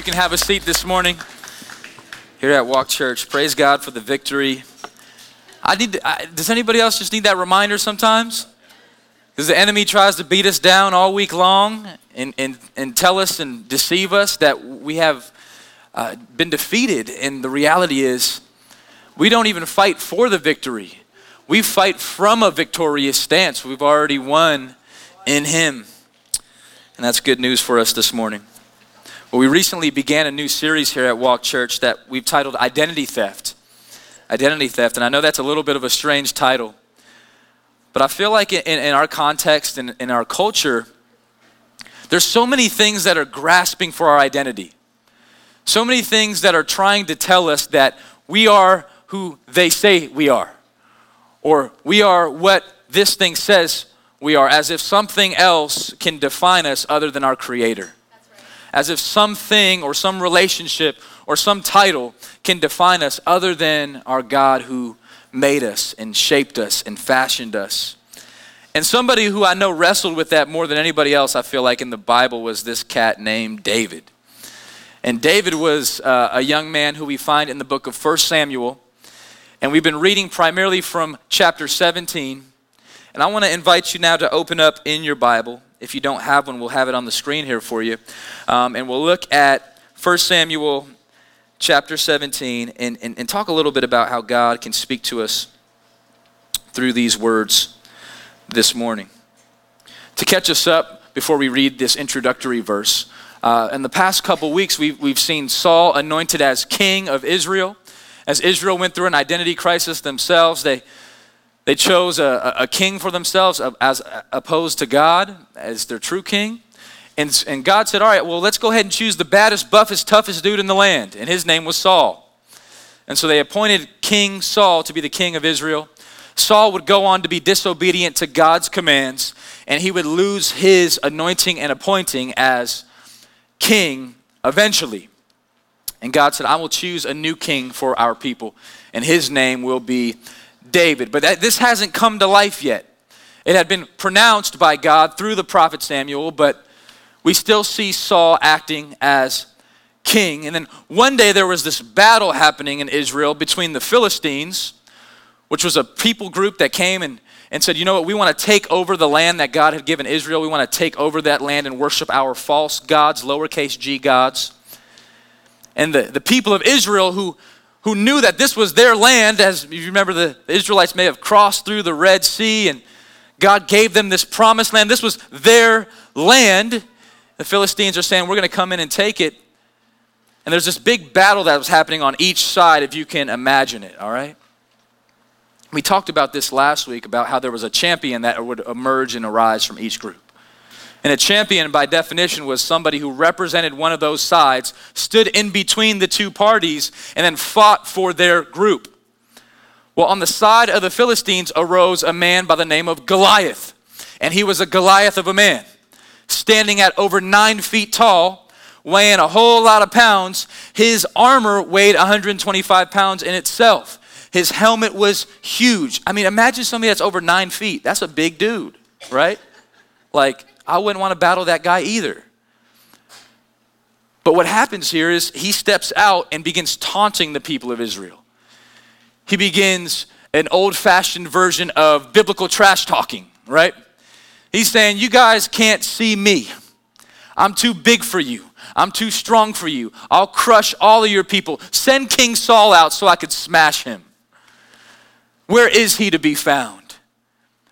You can have a seat this morning here at Walk Church. Praise God for the victory. I need. I, does anybody else just need that reminder sometimes? Because the enemy tries to beat us down all week long and, and, and tell us and deceive us that we have uh, been defeated. And the reality is, we don't even fight for the victory. We fight from a victorious stance. We've already won in Him. And that's good news for us this morning. Well, we recently began a new series here at Walk Church that we've titled Identity Theft. Identity Theft. And I know that's a little bit of a strange title. But I feel like in, in our context and in our culture, there's so many things that are grasping for our identity. So many things that are trying to tell us that we are who they say we are. Or we are what this thing says we are, as if something else can define us other than our Creator as if something or some relationship or some title can define us other than our God who made us and shaped us and fashioned us. And somebody who I know wrestled with that more than anybody else, I feel like in the Bible, was this cat named David. And David was uh, a young man who we find in the book of 1 Samuel. And we've been reading primarily from chapter 17. And I want to invite you now to open up in your Bible if you don't have one, we'll have it on the screen here for you. Um, and we'll look at 1 Samuel chapter 17 and, and, and talk a little bit about how God can speak to us through these words this morning. To catch us up before we read this introductory verse, uh, in the past couple weeks, we've, we've seen Saul anointed as king of Israel. As Israel went through an identity crisis themselves, they, they chose a, a king for themselves as opposed to God as their true king. And, and God said, All right, well, let's go ahead and choose the baddest, buffest, toughest dude in the land. And his name was Saul. And so they appointed King Saul to be the king of Israel. Saul would go on to be disobedient to God's commands, and he would lose his anointing and appointing as king eventually. And God said, I will choose a new king for our people, and his name will be David. But that, this hasn't come to life yet. It had been pronounced by God through the prophet Samuel, but we still see Saul acting as king. And then one day there was this battle happening in Israel between the Philistines, which was a people group that came and, and said, you know what, we want to take over the land that God had given Israel. We want to take over that land and worship our false gods, lowercase g gods. And the, the people of Israel who who knew that this was their land, as you remember, the Israelites may have crossed through the Red Sea and God gave them this promised land. This was their land. The Philistines are saying, We're going to come in and take it. And there's this big battle that was happening on each side, if you can imagine it, all right? We talked about this last week about how there was a champion that would emerge and arise from each group. And a champion, by definition, was somebody who represented one of those sides, stood in between the two parties, and then fought for their group. Well, on the side of the Philistines arose a man by the name of Goliath. And he was a Goliath of a man, standing at over nine feet tall, weighing a whole lot of pounds. His armor weighed 125 pounds in itself. His helmet was huge. I mean, imagine somebody that's over nine feet. That's a big dude, right? Like, I wouldn't want to battle that guy either. But what happens here is he steps out and begins taunting the people of Israel. He begins an old fashioned version of biblical trash talking, right? He's saying, You guys can't see me. I'm too big for you. I'm too strong for you. I'll crush all of your people. Send King Saul out so I could smash him. Where is he to be found?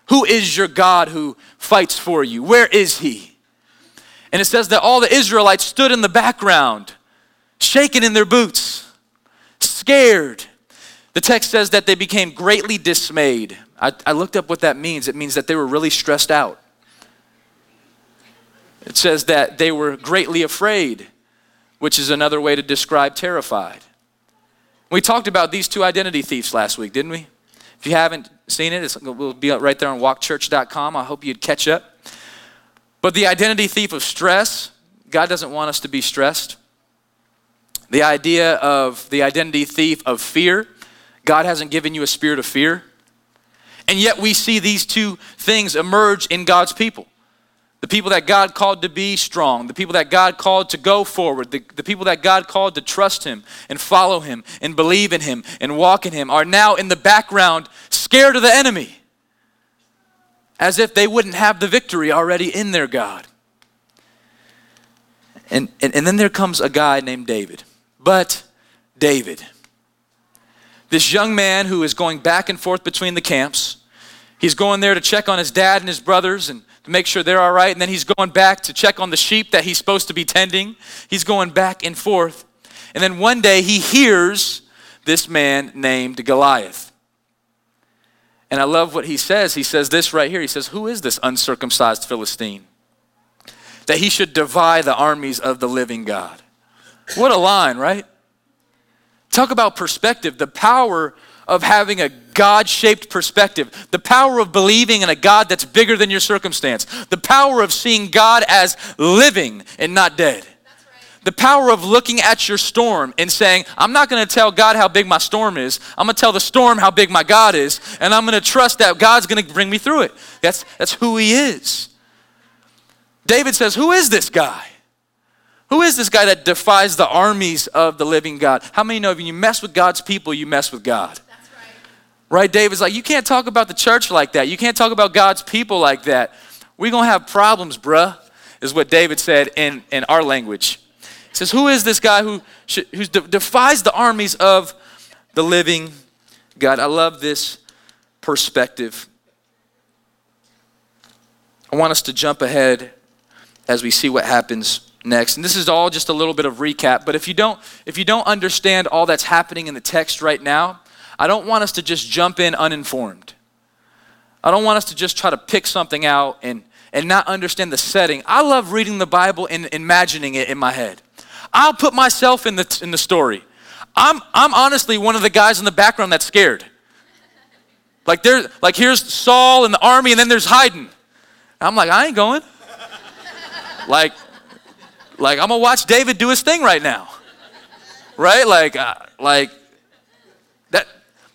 Who is your God who fights for you? Where is he? And it says that all the Israelites stood in the background, shaking in their boots, scared. The text says that they became greatly dismayed. I, I, looked up what that means. It means that they were really stressed out. It says that they were greatly afraid, which is another way to describe terrified. We talked about these two identity thieves last week, didn't we? If you haven't seen it, it will be right there on walkchurch.com. I hope you'd catch up. But the identity thief of stress, God doesn't want us to be stressed. The idea of the identity thief of fear, God hasn't given you a spirit of fear. And yet we see these two things emerge in God's people. The people that God called to be strong, the people that God called to go forward, the, the people that God called to trust Him and follow Him and believe in Him and walk in Him, are now in the background scared of the enemy as if they wouldn't have the victory already in their God. And, and, and then there comes a guy named David. But David, this young man who is going back and forth between the camps, he's going there to check on his dad and his brothers and make sure they're all right. And then he's going back to check on the sheep that he's supposed to be tending. He's going back and forth. And then one day he hears this man named Goliath. And I love what he says. He says this right here. He says, Who is this uncircumcised Philistine? That he should defy the armies of the living God. What a line, right? Talk about perspective, the power of having a God shaped perspective, the power of believing in a God that's bigger than your circumstance, the power of seeing God as living and not dead. The power of looking at your storm and saying, I'm not going to tell God how big my storm is. I'm going to tell the storm how big my God is, and I'm going to trust that God's going to bring me through it. That's, that's who He is. David says, Who is this guy? Who is this guy that defies the armies of the living God? How many know if you mess with God's people, you mess with God? Right? David's like, you can't talk about the church like that. You can't talk about God's people like that. We're going to have problems, bruh, is what David said in, in our language. He says, Who is this guy who, who defies the armies of the living God? I love this perspective. I want us to jump ahead as we see what happens next. And this is all just a little bit of recap, but if you don't if you don't understand all that's happening in the text right now, I don't want us to just jump in uninformed. I don't want us to just try to pick something out and, and not understand the setting. I love reading the Bible and imagining it in my head. I'll put myself in the, in the story. I'm, I'm honestly one of the guys in the background that's scared. Like there, like here's Saul and the army, and then there's Haydn. I'm like, I ain't going. like, like I'm gonna watch David do his thing right now, right? Like, uh, like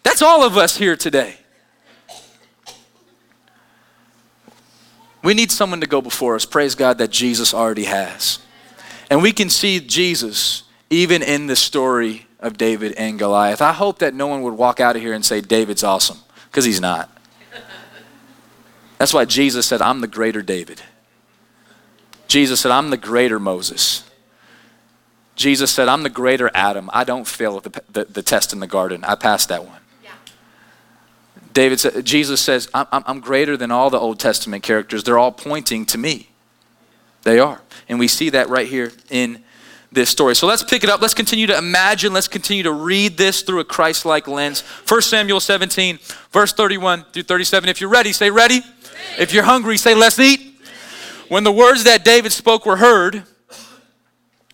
that's all of us here today. We need someone to go before us. Praise God that Jesus already has. And we can see Jesus even in the story of David and Goliath. I hope that no one would walk out of here and say, David's awesome, because he's not. That's why Jesus said, I'm the greater David. Jesus said, I'm the greater Moses. Jesus said, I'm the greater Adam. I don't fail the, the, the test in the garden. I passed that one. David said, Jesus says, I'm, I'm greater than all the Old Testament characters. They're all pointing to me. They are. And we see that right here in this story. So let's pick it up. Let's continue to imagine. Let's continue to read this through a Christ like lens. 1 Samuel 17, verse 31 through 37. If you're ready, say ready. If you're hungry, say let's eat. When the words that David spoke were heard,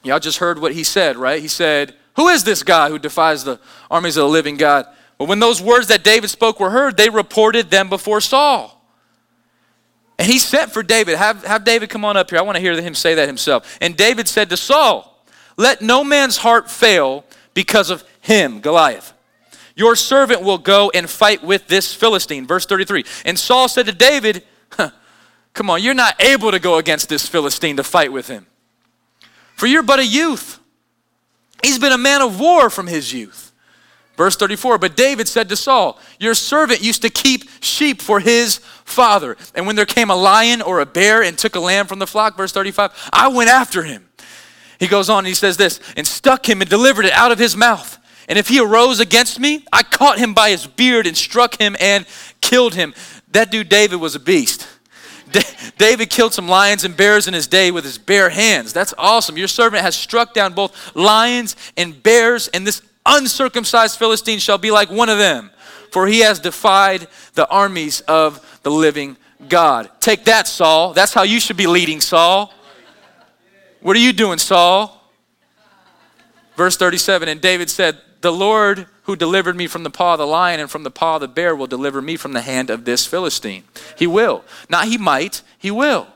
y'all just heard what he said, right? He said, Who is this guy who defies the armies of the living God? But when those words that David spoke were heard, they reported them before Saul. And he sent for David. Have, have David come on up here. I want to hear him say that himself. And David said to Saul, Let no man's heart fail because of him, Goliath. Your servant will go and fight with this Philistine. Verse 33. And Saul said to David, Come on, you're not able to go against this Philistine to fight with him. For you're but a youth. He's been a man of war from his youth. Verse 34 But David said to Saul, Your servant used to keep sheep for his father. And when there came a lion or a bear and took a lamb from the flock, verse 35, I went after him. He goes on he says this, and stuck him and delivered it out of his mouth. And if he arose against me, I caught him by his beard and struck him and killed him. That dude, David, was a beast. David killed some lions and bears in his day with his bare hands. That's awesome. Your servant has struck down both lions and bears, and this uncircumcised Philistine shall be like one of them, for he has defied the armies of the living God. Take that, Saul. That's how you should be leading, Saul. What are you doing, Saul? Verse 37 And David said, The Lord who delivered me from the paw of the lion and from the paw of the bear will deliver me from the hand of this Philistine. He will. Not he might, he will.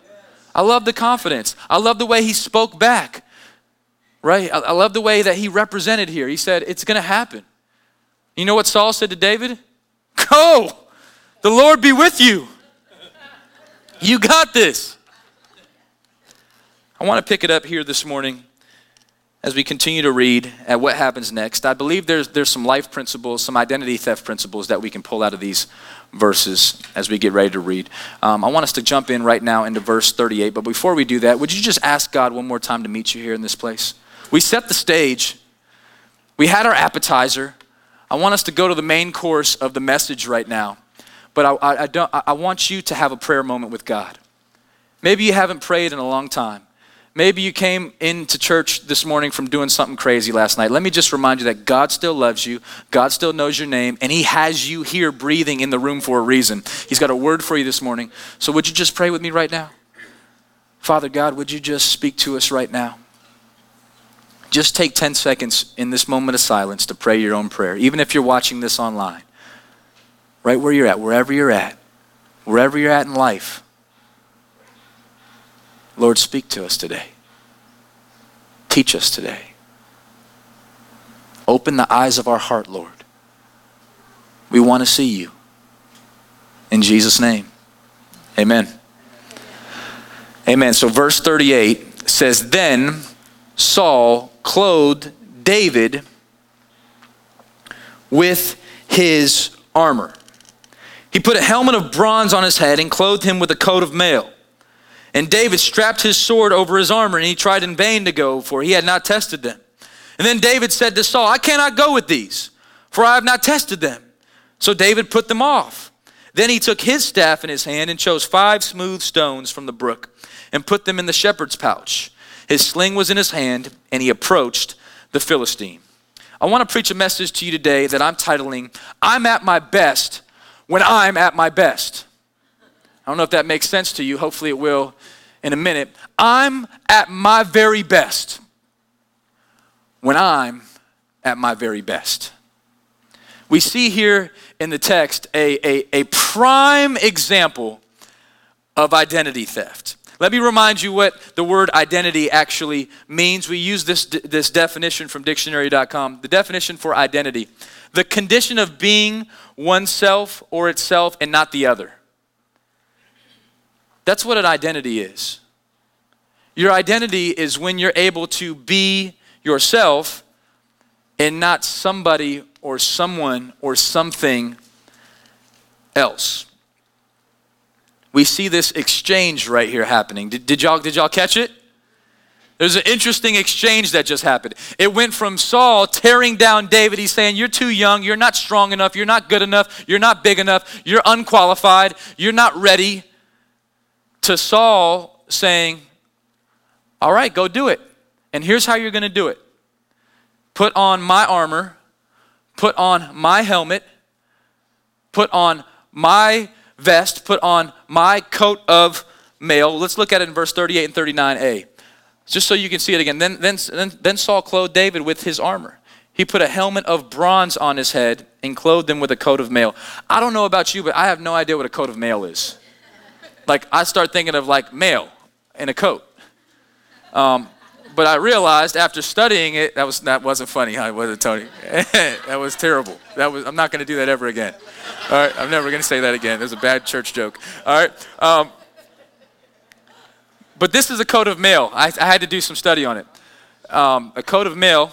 I love the confidence. I love the way he spoke back right? I, I love the way that he represented here. He said, It's going to happen. You know what Saul said to David? Go! The Lord be with you. You got this. I want to pick it up here this morning as we continue to read at what happens next. I believe there's, there's some life principles, some identity theft principles that we can pull out of these verses as we get ready to read. Um, I want us to jump in right now into verse 38. But before we do that, would you just ask God one more time to meet you here in this place? We set the stage, we had our appetizer. I want us to go to the main course of the message right now. But I, I, I don't, I want you to have a prayer moment with God. Maybe you haven't prayed in a long time. Maybe you came into church this morning from doing something crazy last night. Let me just remind you that God still loves you, God still knows your name, and He has you here breathing in the room for a reason. He's got a word for you this morning. So, would you just pray with me right now? Father God, would you just speak to us right now? Just take 10 seconds in this moment of silence to pray your own prayer, even if you're watching this online. Right where you're at, wherever you're at, wherever you're at in life. Lord, speak to us today. Teach us today. Open the eyes of our heart, Lord. We want to see you. In Jesus' name, amen. Amen. So, verse 38 says, Then Saul clothed David with his armor. He put a helmet of bronze on his head and clothed him with a coat of mail. And David strapped his sword over his armor, and he tried in vain to go, for he had not tested them. And then David said to Saul, I cannot go with these, for I have not tested them. So David put them off. Then he took his staff in his hand and chose five smooth stones from the brook and put them in the shepherd's pouch. His sling was in his hand, and he approached the Philistine. I want to preach a message to you today that I'm titling, I'm at my best when I'm at my best. I don't know if that makes sense to you. Hopefully, it will in a minute. I'm at my very best when I'm at my very best. We see here in the text a, a, a prime example of identity theft. Let me remind you what the word identity actually means. We use this, this definition from dictionary.com. The definition for identity the condition of being oneself or itself and not the other. That's what an identity is. Your identity is when you're able to be yourself and not somebody or someone or something else. We see this exchange right here happening. Did, did, y'all, did y'all catch it? There's an interesting exchange that just happened. It went from Saul tearing down David. He's saying, You're too young. You're not strong enough. You're not good enough. You're not big enough. You're unqualified. You're not ready to Saul saying, All right, go do it. And here's how you're going to do it put on my armor, put on my helmet, put on my vest, put on my coat of mail. Let's look at it in verse 38 and 39a. Just so you can see it again. Then, then, then, Saul clothed David with his armor. He put a helmet of bronze on his head and clothed him with a coat of mail. I don't know about you, but I have no idea what a coat of mail is like I start thinking of like mail in a coat. Um, but I realized after studying it, that was that wasn't funny, huh? Was it, Tony? that was terrible. That was. I'm not going to do that ever again. All right, I'm never going to say that again. There's a bad church joke. All right. Um, but this is a coat of mail. I, I had to do some study on it. Um, a coat of mail.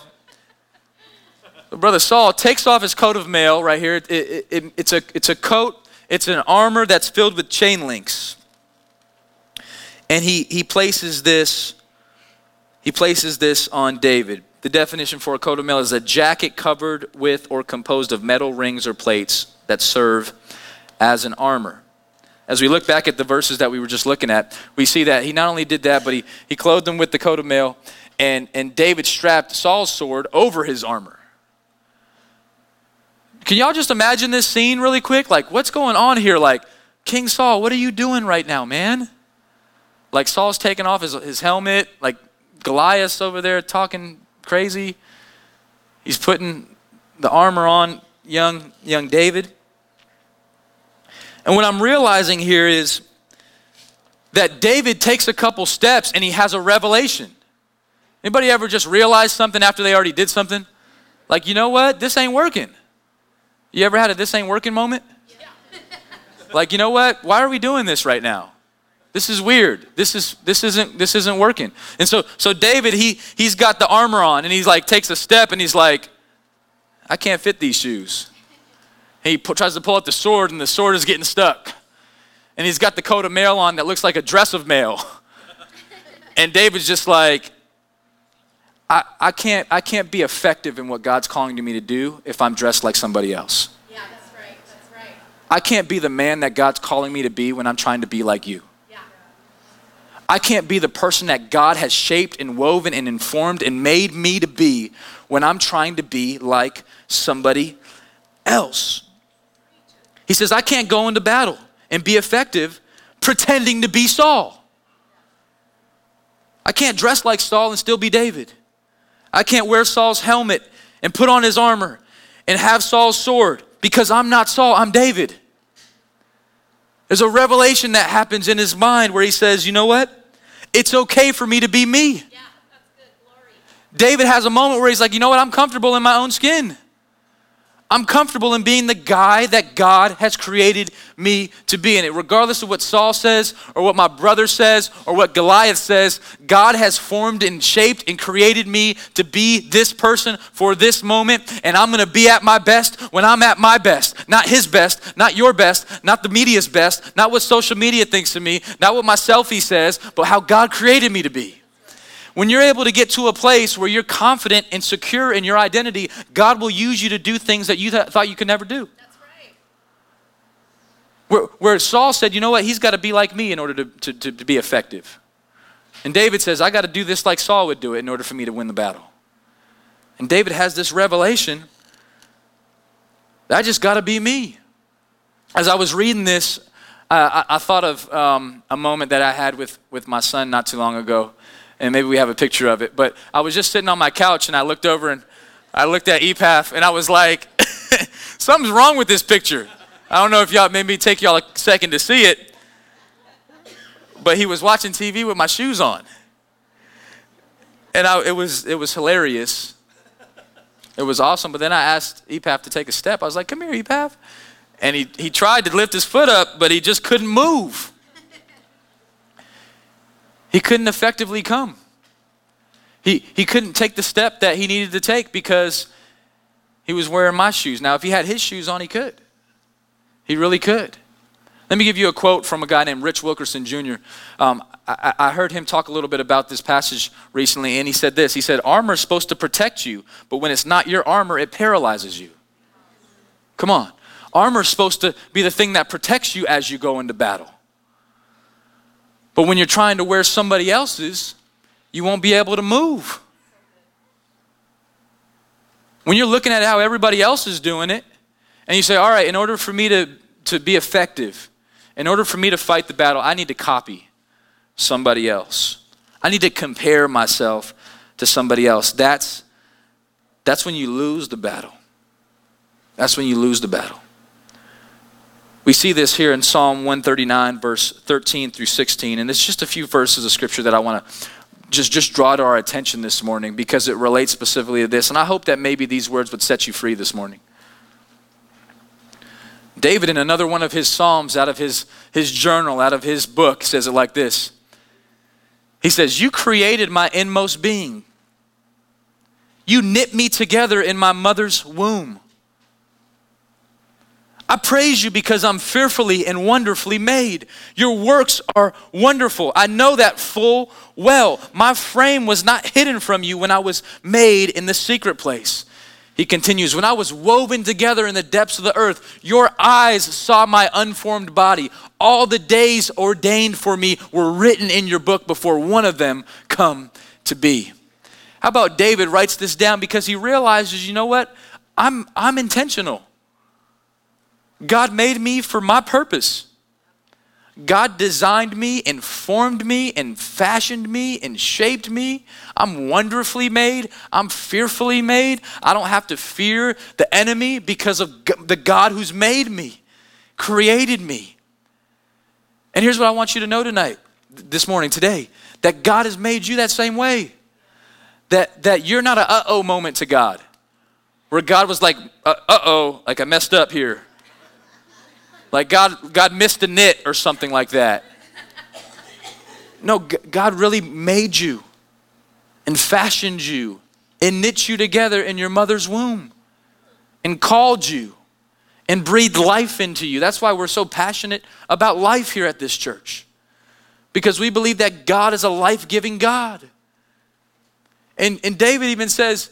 Brother Saul takes off his coat of mail right here. It, it, it, it's a it's a coat. It's an armor that's filled with chain links. And he, he places this, he places this on David. The definition for a coat of mail is a jacket covered with or composed of metal rings or plates that serve as an armor. As we look back at the verses that we were just looking at, we see that he not only did that, but he, he clothed them with the coat of mail, and, and David strapped Saul's sword over his armor. Can y'all just imagine this scene really quick? Like, what's going on here? Like, King Saul, what are you doing right now, man? Like Saul's taking off his, his helmet, like Goliath's over there talking crazy. He's putting the armor on young, young David. And what I'm realizing here is that David takes a couple steps and he has a revelation. Anybody ever just realize something after they already did something? Like, you know what? This ain't working. You ever had a this ain't working moment? Yeah. like, you know what? Why are we doing this right now? This is weird. This is this isn't this isn't working. And so so David he he's got the armor on and he's like takes a step and he's like, I can't fit these shoes. And he tries to pull out the sword and the sword is getting stuck. And he's got the coat of mail on that looks like a dress of mail. And David's just like, I, I, can't, I can't be effective in what God's calling to me to do if I'm dressed like somebody else. Yeah, that's right. That's right. I can't be the man that God's calling me to be when I'm trying to be like you. I can't be the person that God has shaped and woven and informed and made me to be when I'm trying to be like somebody else. He says, I can't go into battle and be effective pretending to be Saul. I can't dress like Saul and still be David. I can't wear Saul's helmet and put on his armor and have Saul's sword because I'm not Saul, I'm David. There's a revelation that happens in his mind where he says, You know what? It's okay for me to be me. Yeah, that's good. Glory. David has a moment where he's like, you know what? I'm comfortable in my own skin. I'm comfortable in being the guy that God has created me to be. And regardless of what Saul says, or what my brother says, or what Goliath says, God has formed and shaped and created me to be this person for this moment. And I'm going to be at my best when I'm at my best. Not his best, not your best, not the media's best, not what social media thinks of me, not what my selfie says, but how God created me to be. When you're able to get to a place where you're confident and secure in your identity, God will use you to do things that you th- thought you could never do. That's right. Where, where Saul said, you know what, he's got to be like me in order to, to, to, to be effective. And David says, I got to do this like Saul would do it in order for me to win the battle. And David has this revelation I just got to be me. As I was reading this, I, I, I thought of um, a moment that I had with, with my son not too long ago and maybe we have a picture of it. But I was just sitting on my couch and I looked over and I looked at EPAF and I was like, something's wrong with this picture. I don't know if y'all maybe take y'all a second to see it, but he was watching TV with my shoes on, and I, it was it was hilarious. It was awesome. But then I asked EPAF to take a step. I was like, "Come here, EPAF," and he he tried to lift his foot up, but he just couldn't move. He couldn't effectively come. He, he couldn't take the step that he needed to take because he was wearing my shoes. Now, if he had his shoes on, he could. He really could. Let me give you a quote from a guy named Rich Wilkerson Jr. Um, I, I, heard him talk a little bit about this passage recently, and he said this. He said, Armor is supposed to protect you, but when it's not your armor, it paralyzes you. Come on. Armor is supposed to be the thing that protects you as you go into battle. But when you're trying to wear somebody else's, you won't be able to move. When you're looking at how everybody else is doing it, and you say, all right, in order for me to, to be effective, in order for me to fight the battle, I need to copy somebody else. I need to compare myself to somebody else. That's, that's when you lose the battle. That's when you lose the battle. We see this here in Psalm 139, verse 13 through 16. And it's just a few verses of scripture that I want to just, just draw to our attention this morning because it relates specifically to this. And I hope that maybe these words would set you free this morning. David, in another one of his Psalms out of his, his journal, out of his book, says it like this He says, You created my inmost being, you knit me together in my mother's womb. I praise you because I'm fearfully and wonderfully made. Your works are wonderful. I know that full well. My frame was not hidden from you when I was made in the secret place. He continues, When I was woven together in the depths of the earth, your eyes saw my unformed body. All the days ordained for me were written in your book before one of them come to be. How about David writes this down because he realizes, you know what? I'm, I'm intentional. God made me for my purpose. God designed me and formed me and fashioned me and shaped me. I'm wonderfully made. I'm fearfully made. I don't have to fear the enemy because of the God who's made me, created me. And here's what I want you to know tonight, this morning, today, that God has made you that same way. That, that you're not a uh oh moment to God, where God was like, uh oh, like I messed up here. Like God, God missed a knit or something like that. No, God really made you and fashioned you and knit you together in your mother's womb and called you and breathed life into you. That's why we're so passionate about life here at this church. Because we believe that God is a life giving God. And, and David even says,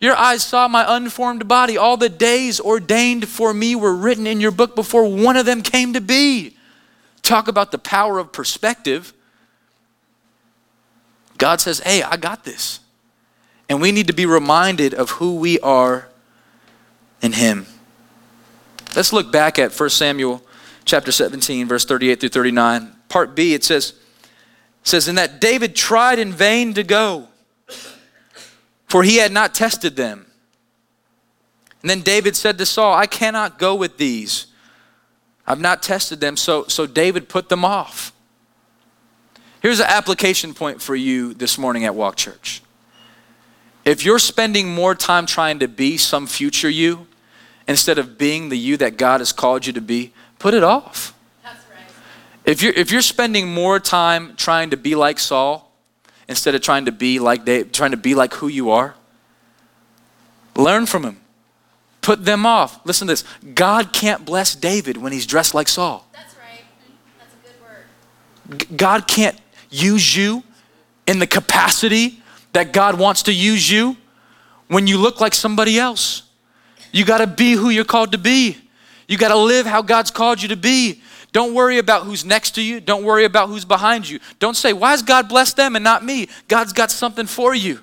Your eyes saw my unformed body. All the days ordained for me were written in your book before one of them came to be. Talk about the power of perspective. God says, Hey, I got this. And we need to be reminded of who we are in Him. Let's look back at 1 Samuel chapter 17, verse 38 through 39. Part B, it says, it says, In that David tried in vain to go, for he had not tested them. And then David said to Saul, I cannot go with these. I've not tested them. So, so David put them off. Here's an application point for you this morning at Walk Church. If you're spending more time trying to be some future you instead of being the you that God has called you to be, put it off. That's right. If you're, if you're spending more time trying to be like Saul instead of trying to be like Dave, trying to be like who you are, learn from him. Put them off. Listen to this. God can't bless David when he's dressed like Saul. That's right. That's a good word. God can't use you in the capacity that God wants to use you when you look like somebody else. You got to be who you're called to be. You got to live how God's called you to be. Don't worry about who's next to you. Don't worry about who's behind you. Don't say, Why has God blessed them and not me? God's got something for you.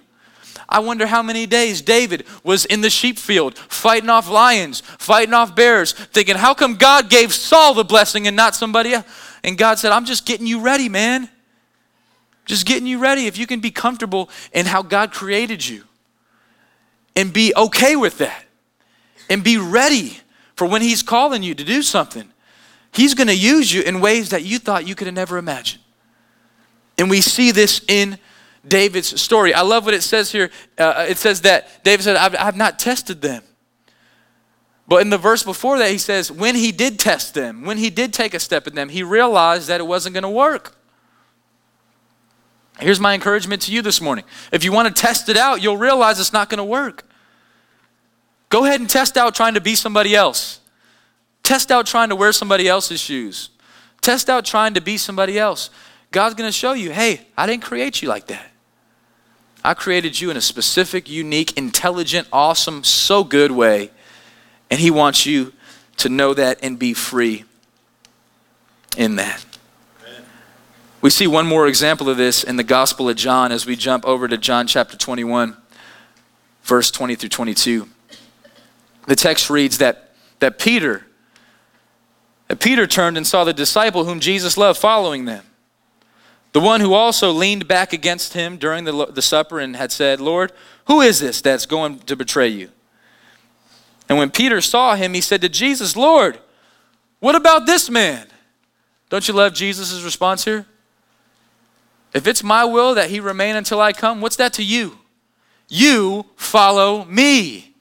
I wonder how many days David was in the sheep field fighting off lions, fighting off bears, thinking, How come God gave Saul the blessing and not somebody else? And God said, I'm just getting you ready, man. Just getting you ready. If you can be comfortable in how God created you and be okay with that and be ready for when He's calling you to do something, He's going to use you in ways that you thought you could have never imagined. And we see this in David's story. I love what it says here. Uh, it says that David said, I've, I've not tested them. But in the verse before that, he says, when he did test them, when he did take a step in them, he realized that it wasn't going to work. Here's my encouragement to you this morning. If you want to test it out, you'll realize it's not going to work. Go ahead and test out trying to be somebody else. Test out trying to wear somebody else's shoes. Test out trying to be somebody else. God's going to show you, hey, I didn't create you like that. I created you in a specific, unique, intelligent, awesome, so good way. And He wants you to know that and be free in that. We see one more example of this in the Gospel of John as we jump over to John chapter 21, verse 20 through 22. The text reads that, that Peter, Peter turned and saw the disciple whom Jesus loved following them. The one who also leaned back against him during the, the supper and had said, Lord, who is this that's going to betray you? And when Peter saw him, he said to Jesus, Lord, what about this man? Don't you love Jesus' response here? If it's my will that he remain until I come, what's that to you? You follow me.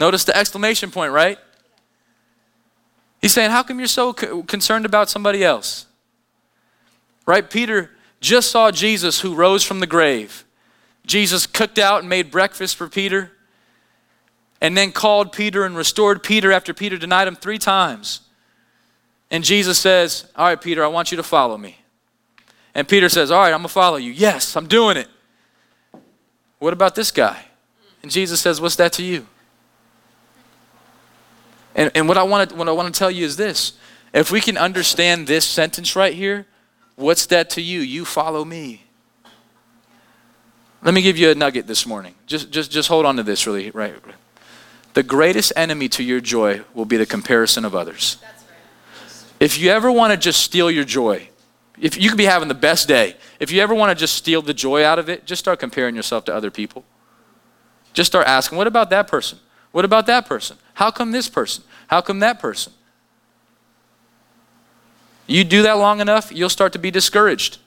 Notice the exclamation point, right? He's saying, How come you're so concerned about somebody else? Right? Peter just saw Jesus who rose from the grave. Jesus cooked out and made breakfast for Peter, and then called Peter and restored Peter after Peter denied him three times. And Jesus says, All right, Peter, I want you to follow me. And Peter says, All right, I'm going to follow you. Yes, I'm doing it. What about this guy? And Jesus says, What's that to you? And, and what, I want to, what I want to tell you is this if we can understand this sentence right here, what's that to you? You follow me. Let me give you a nugget this morning. Just, just, just hold on to this really, right? The greatest enemy to your joy will be the comparison of others. If you ever want to just steal your joy, if you could be having the best day, if you ever want to just steal the joy out of it, just start comparing yourself to other people. Just start asking, what about that person? What about that person? How come this person? How come that person? You do that long enough, you'll start to be discouraged.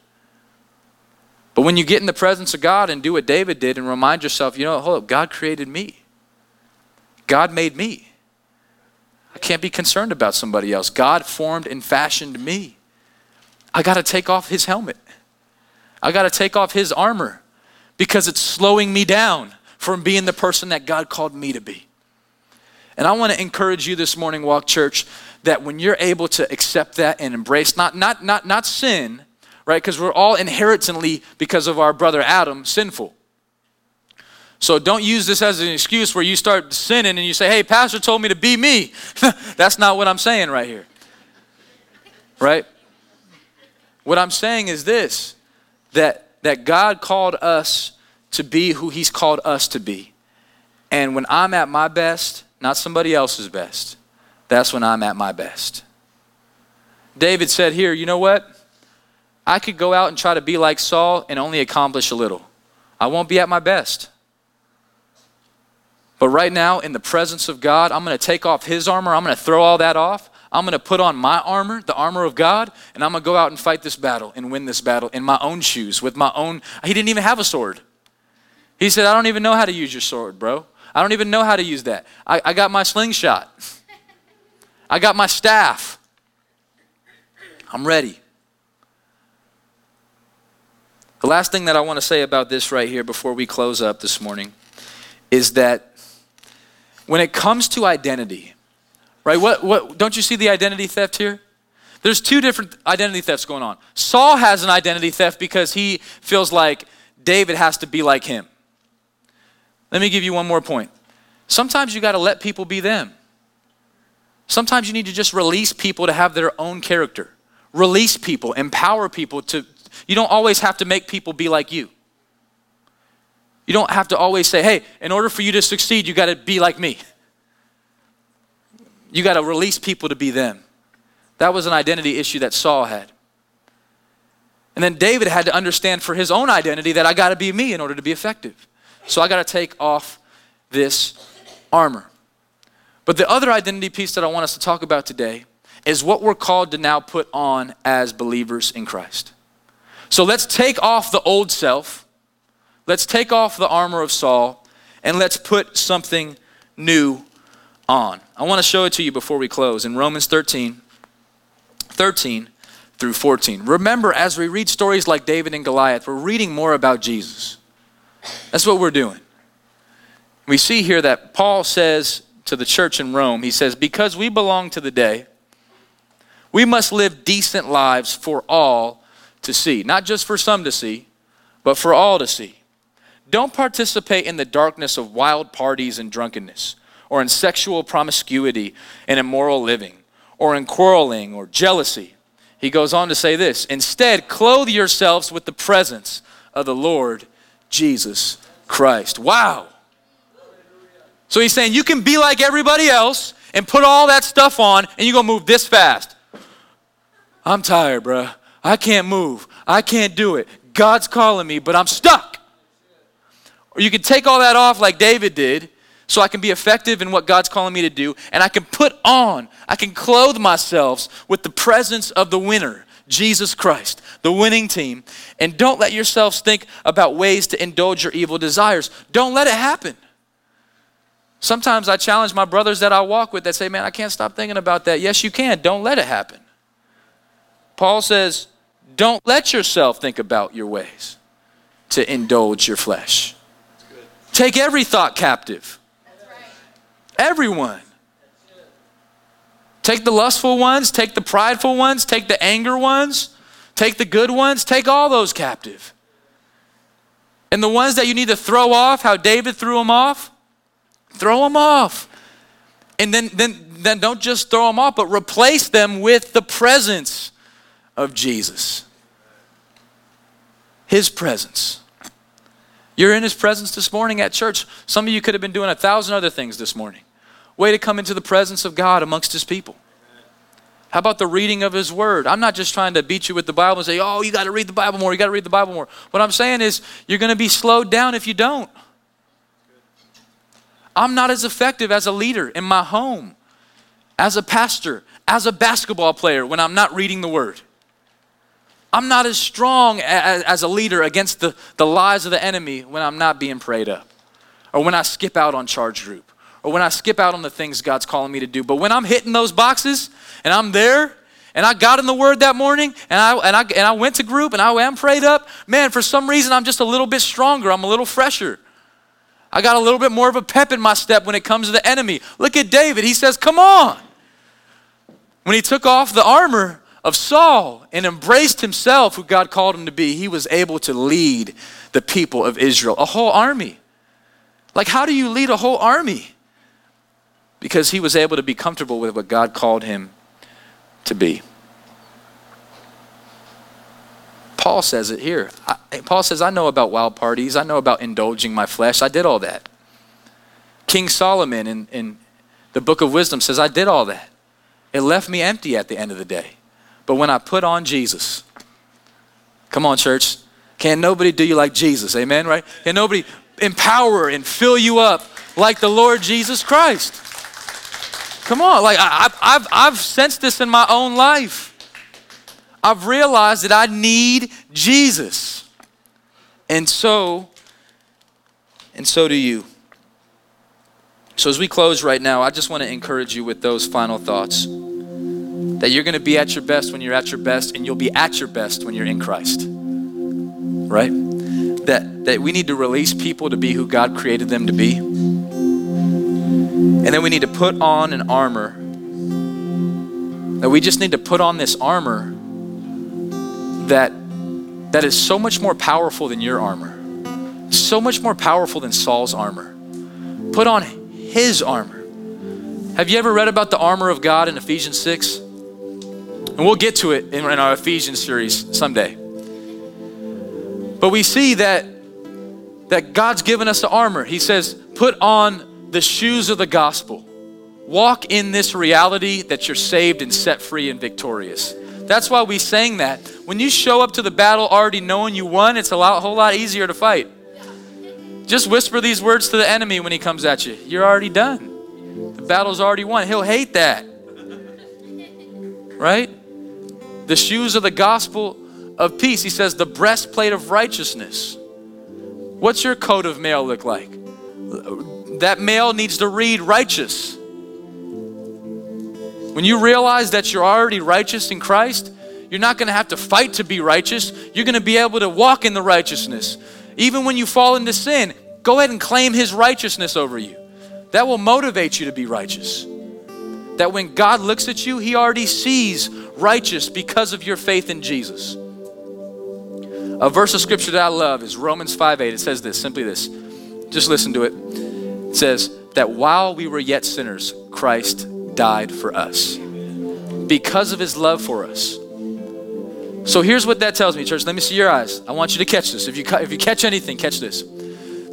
But when you get in the presence of God and do what David did and remind yourself, you know, hold up, God created me. God made me. I can't be concerned about somebody else. God formed and fashioned me. I got to take off his helmet. I got to take off his armor because it's slowing me down from being the person that God called me to be. And I want to encourage you this morning, Walk Church, that when you're able to accept that and embrace not not not not sin, right? Because we're all inherently because of our brother Adam sinful. So don't use this as an excuse where you start sinning and you say, "Hey, pastor told me to be me." That's not what I'm saying right here. Right? What I'm saying is this that that God called us to be who he's called us to be. And when I'm at my best, not somebody else's best, that's when I'm at my best. David said here, you know what? I could go out and try to be like Saul and only accomplish a little. I won't be at my best. But right now, in the presence of God, I'm going to take off his armor. I'm going to throw all that off. I'm going to put on my armor, the armor of God, and I'm going to go out and fight this battle and win this battle in my own shoes with my own. He didn't even have a sword. He said, I don't even know how to use your sword, bro. I don't even know how to use that. I, I got my slingshot, I got my staff. I'm ready. The last thing that I want to say about this right here before we close up this morning is that when it comes to identity, right? What, what, don't you see the identity theft here? There's two different identity thefts going on. Saul has an identity theft because he feels like David has to be like him. Let me give you one more point. Sometimes you got to let people be them. Sometimes you need to just release people to have their own character. Release people, empower people to, you don't always have to make people be like you. You don't have to always say, hey, in order for you to succeed, you got to be like me. You got to release people to be them. That was an identity issue that Saul had. And then David had to understand for his own identity that I got to be me in order to be effective. So I got to take off this armor. But the other identity piece that I want us to talk about today is what we're called to now put on as believers in Christ. So let's take off the old self, let's take off the armor of Saul, and let's put something new on. I want to show it to you before we close in Romans 13, 13 through 14. Remember, as we read stories like David and Goliath, we're reading more about Jesus. That's what we're doing. We see here that Paul says to the church in Rome, he says, Because we belong to the day, we must live decent lives for all to see. Not just for some to see, but for all to see. Don't participate in the darkness of wild parties and drunkenness, or in sexual promiscuity and immoral living, or in quarreling or jealousy. He goes on to say this Instead, clothe yourselves with the presence of the Lord Jesus Christ. Wow. So he's saying you can be like everybody else and put all that stuff on and you're going to move this fast. I'm tired, bruh. I can't move. I can't do it. God's calling me, but I'm stuck. Or you can take all that off like David did so I can be effective in what God's calling me to do and I can put on, I can clothe myself with the presence of the winner Jesus Christ, the winning team. And don't let yourselves think about ways to indulge your evil desires. Don't let it happen. Sometimes I challenge my brothers that I walk with that say, Man, I can't stop thinking about that. Yes, you can. Don't let it happen. Paul says, Don't let yourself think about your ways to indulge your flesh. Take every thought captive. Everyone. Take the lustful ones, take the prideful ones, take the anger ones, take the good ones, take all those captive. And the ones that you need to throw off, how David threw them off, throw them off. And then, then, then don't just throw them off, but replace them with the presence of Jesus. His presence. You're in His presence this morning at church. Some of you could have been doing a thousand other things this morning way to come into the presence of God amongst His people. How about the reading of His Word? I'm not just trying to beat you with the Bible and say, oh, you got to read the Bible more, you got to read the Bible more. What I'm saying is, you're going to be slowed down if you don't. I'm not as effective as a leader in my home, as a pastor, as a basketball player when I'm not reading the Word. I'm not as strong as, as a leader against the, the lies of the enemy when I'm not being prayed up or when I skip out on charge group or when I skip out on the things God's calling me to do. But when I'm hitting those boxes and I'm there and I got in the Word that morning, and I, and, I, and I went to group, and I am prayed up, man, for some reason, I'm just a little bit stronger. I'm a little fresher. I got a little bit more of a pep in my step when it comes to the enemy. Look at David. He says, Come on. When he took off the armor of Saul and embraced himself, who God called him to be, he was able to lead the people of Israel, a whole army. Like, how do you lead a whole army? Because he was able to be comfortable with what God called him to be. Paul says it here. I, Paul says, I know about wild parties. I know about indulging my flesh. I did all that. King Solomon in, in the book of wisdom says, I did all that. It left me empty at the end of the day. But when I put on Jesus, come on, church, can nobody do you like Jesus? Amen, right? Can nobody empower and fill you up like the Lord Jesus Christ? Come on, like I, have I've sensed this in my own life. I've realized that I need Jesus. And so, and so do you. So, as we close right now, I just want to encourage you with those final thoughts that you're going to be at your best when you're at your best, and you'll be at your best when you're in Christ. Right? That, that we need to release people to be who God created them to be. And then we need to put on an armor. That we just need to put on this armor that, that is so much more powerful than your armor, so much more powerful than Saul's armor. Put on his armor. Have you ever read about the armor of God in Ephesians 6? And we'll get to it in, in our Ephesians series someday. But we see that, that God's given us the armor. He says, put on the shoes of the gospel. Walk in this reality that you're saved and set free and victorious. That's why we sang that. When you show up to the battle already knowing you won, it's a lot, whole lot easier to fight. Just whisper these words to the enemy when he comes at you. You're already done. The battle's already won. He'll hate that. Right? The shoes of the gospel of peace. He says, the breastplate of righteousness. What's your coat of mail look like? That mail needs to read righteous. When you realize that you're already righteous in Christ, you're not going to have to fight to be righteous. You're going to be able to walk in the righteousness. Even when you fall into sin, go ahead and claim His righteousness over you. That will motivate you to be righteous. That when God looks at you, He already sees righteous because of your faith in Jesus. A verse of scripture that I love is Romans 5 8. It says this simply this. Just listen to it. Says that while we were yet sinners, Christ died for us because of his love for us. So here's what that tells me, church. Let me see your eyes. I want you to catch this. If you, if you catch anything, catch this.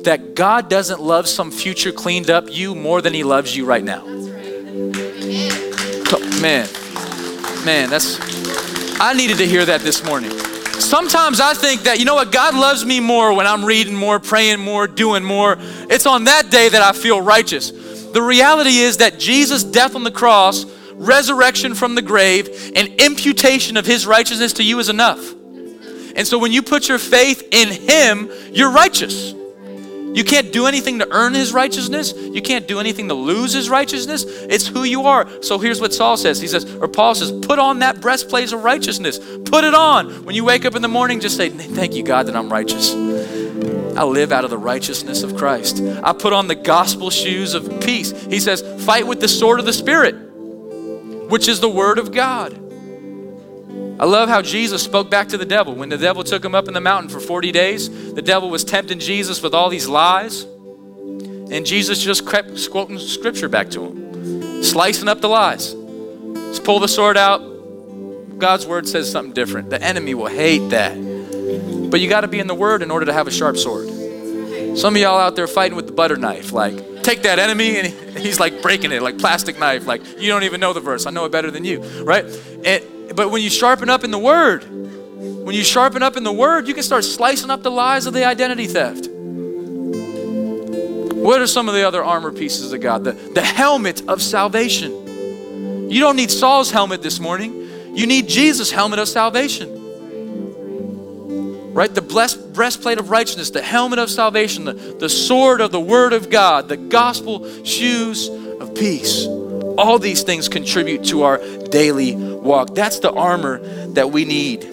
That God doesn't love some future cleaned up you more than he loves you right now. Man, man, that's, I needed to hear that this morning. Sometimes I think that, you know what, God loves me more when I'm reading more, praying more, doing more. It's on that day that I feel righteous. The reality is that Jesus' death on the cross, resurrection from the grave, and imputation of his righteousness to you is enough. And so when you put your faith in him, you're righteous. You can't do anything to earn his righteousness. You can't do anything to lose his righteousness. It's who you are. So here's what Saul says. He says, or Paul says, put on that breastplate of righteousness. Put it on. When you wake up in the morning, just say, Thank you, God, that I'm righteous. I live out of the righteousness of Christ. I put on the gospel shoes of peace. He says, fight with the sword of the Spirit, which is the word of God. I love how Jesus spoke back to the devil. When the devil took him up in the mountain for 40 days, the devil was tempting Jesus with all these lies. And Jesus just kept quoting scripture back to him, slicing up the lies. Just pull the sword out. God's word says something different. The enemy will hate that. But you got to be in the Word in order to have a sharp sword. Some of y'all out there fighting with the butter knife, like take that enemy and he's like breaking it, like plastic knife, like you don't even know the verse. I know it better than you, right? And, but when you sharpen up in the Word, when you sharpen up in the Word, you can start slicing up the lies of the identity theft. What are some of the other armor pieces of God? The, the helmet of salvation. You don't need Saul's helmet this morning. You need Jesus' helmet of salvation right? The blessed breastplate of righteousness, the helmet of salvation, the, the sword of the word of God, the gospel shoes of peace. All these things contribute to our daily walk. That's the armor that we need.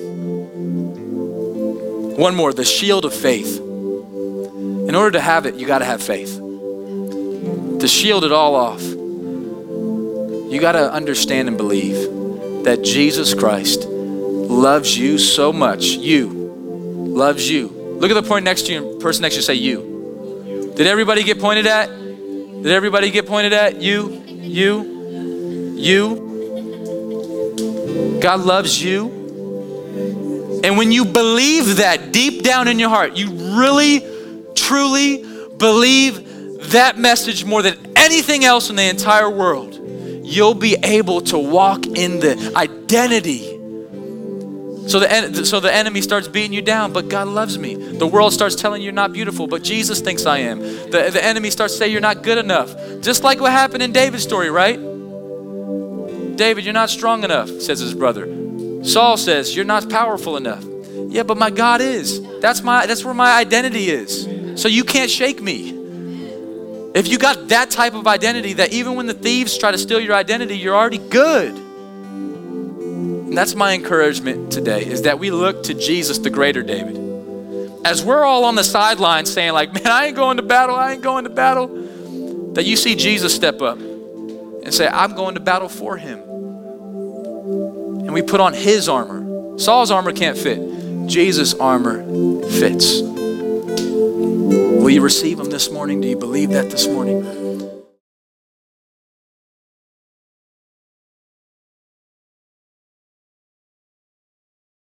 One more the shield of faith. In order to have it, you got to have faith. To shield it all off, you got to understand and believe that Jesus Christ loves you so much. You loves you. Look at the point next to you, person next to you, say you. Did everybody get pointed at? Did everybody get pointed at? You, you, you. God loves you. And when you believe that deep down in your heart, you really, truly believe that message more than anything else in the entire world, you'll be able to walk in the identity. So the, so the enemy starts beating you down, but God loves me. The world starts telling you you're not beautiful, but Jesus thinks I am. The, the enemy starts saying you're not good enough. Just like what happened in David's story, right? David, you're not strong enough, says his brother. Saul says, You're not powerful enough. Yeah, but my God is. That's my that's where my identity is. So you can't shake me. If you got that type of identity that even when the thieves try to steal your identity, you're already good. And that's my encouragement today is that we look to Jesus, the greater David. As we're all on the sidelines saying, like, man, I ain't going to battle, I ain't going to battle, that you see Jesus step up and say, I'm going to battle for him. And we put on his armor. Saul's armor can't fit. Jesus' armor fits. Will you receive him this morning? Do you believe that this morning?